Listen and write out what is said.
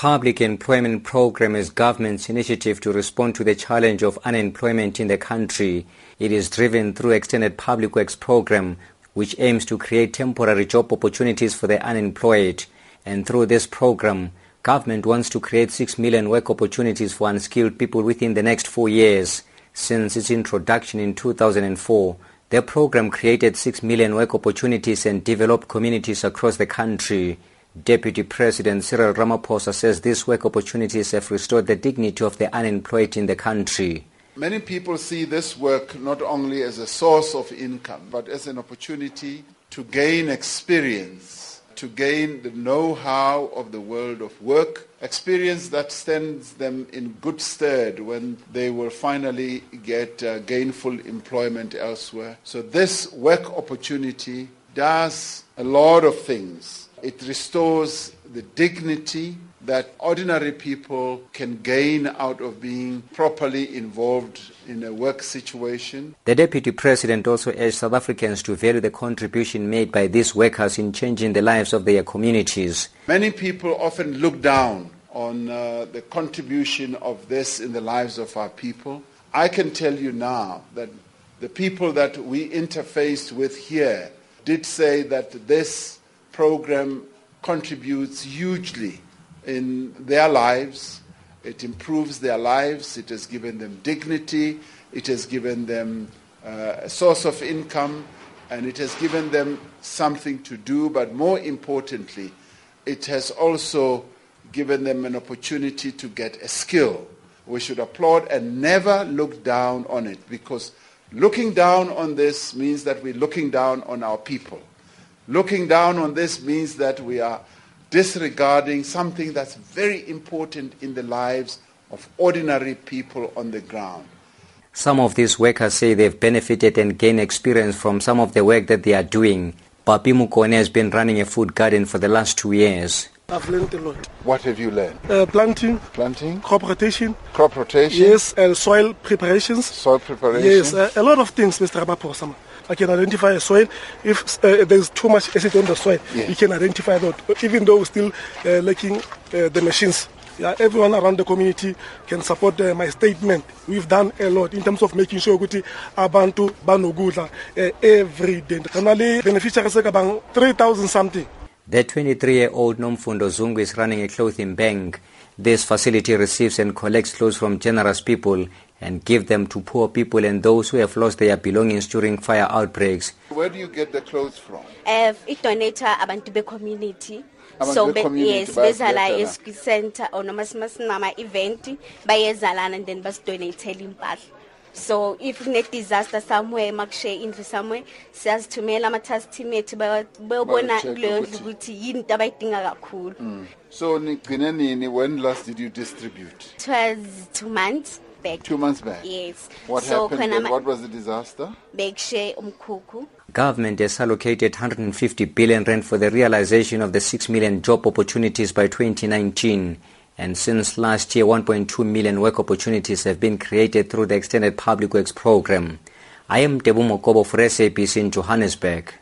Public Employment Program is government's initiative to respond to the challenge of unemployment in the country. It is driven through Extended Public Works Program, which aims to create temporary job opportunities for the unemployed. And through this program, government wants to create 6 million work opportunities for unskilled people within the next four years. Since its introduction in 2004, the program created 6 million work opportunities and developed communities across the country. Deputy President Cyril Ramaphosa says these work opportunities have restored the dignity of the unemployed in the country. Many people see this work not only as a source of income, but as an opportunity to gain experience, to gain the know-how of the world of work, experience that stands them in good stead when they will finally get uh, gainful employment elsewhere. So this work opportunity does a lot of things it restores the dignity that ordinary people can gain out of being properly involved in a work situation. The Deputy President also urged South Africans to value the contribution made by these workers in changing the lives of their communities. Many people often look down on uh, the contribution of this in the lives of our people. I can tell you now that the people that we interfaced with here did say that this program contributes hugely in their lives. It improves their lives. It has given them dignity. It has given them uh, a source of income. And it has given them something to do. But more importantly, it has also given them an opportunity to get a skill. We should applaud and never look down on it because looking down on this means that we're looking down on our people. Looking down on this means that we are disregarding something that's very important in the lives of ordinary people on the ground. Some of these workers say they've benefited and gained experience from some of the work that they are doing. Papi Mukone has been running a food garden for the last two years. I've learned a lot. What have you learned? Uh, planting, Planting, crop rotation, crop rotation, yes, and soil preparations. soil preparation. Yes, uh, a lot of things, Mr. Ramaphosa. I can identify a soil. If uh, there's too much acid on the soil, Yeah. you can identify that. Even though we're still uh, lacking uh, the machines. Yeah, everyone around the community can support uh, my statement. We've done a lot in terms of making sure that abantu banokudla uh, every day. Kanali beneficiaries ka bang 3000 something. The 23-year-old Nomfundo Zungu is running a clothing bank. This facility receives and collects clothes from generous people and give them to poor people and those who have lost their belongings during fire outbreaks. Where do you get the clothes from? um idonata abantu be-community Abantu so be- be-community yes bezala bayasiletela. escenter or noma sinama-event bayezalana and then basidonatele impahla so if kune-disaster somewhere makushe indlu somewhere siyazithumela ama-tastim ethu bayo- bayobona Bayo-check kuleyo ndlu ukuthi- ukuthi yini into abayidinga kakhulu So, nigcine nini, when last did you distribute? it was two months back Two months back. yes What so happened then? What was the disaster? Government has allocated 150 billion rand for the realization of the 6 million job opportunities by 2019. And since last year, 1.2 million work opportunities have been created through the Extended Public Works Program. I am Tebu Mokobo for SABC in Johannesburg.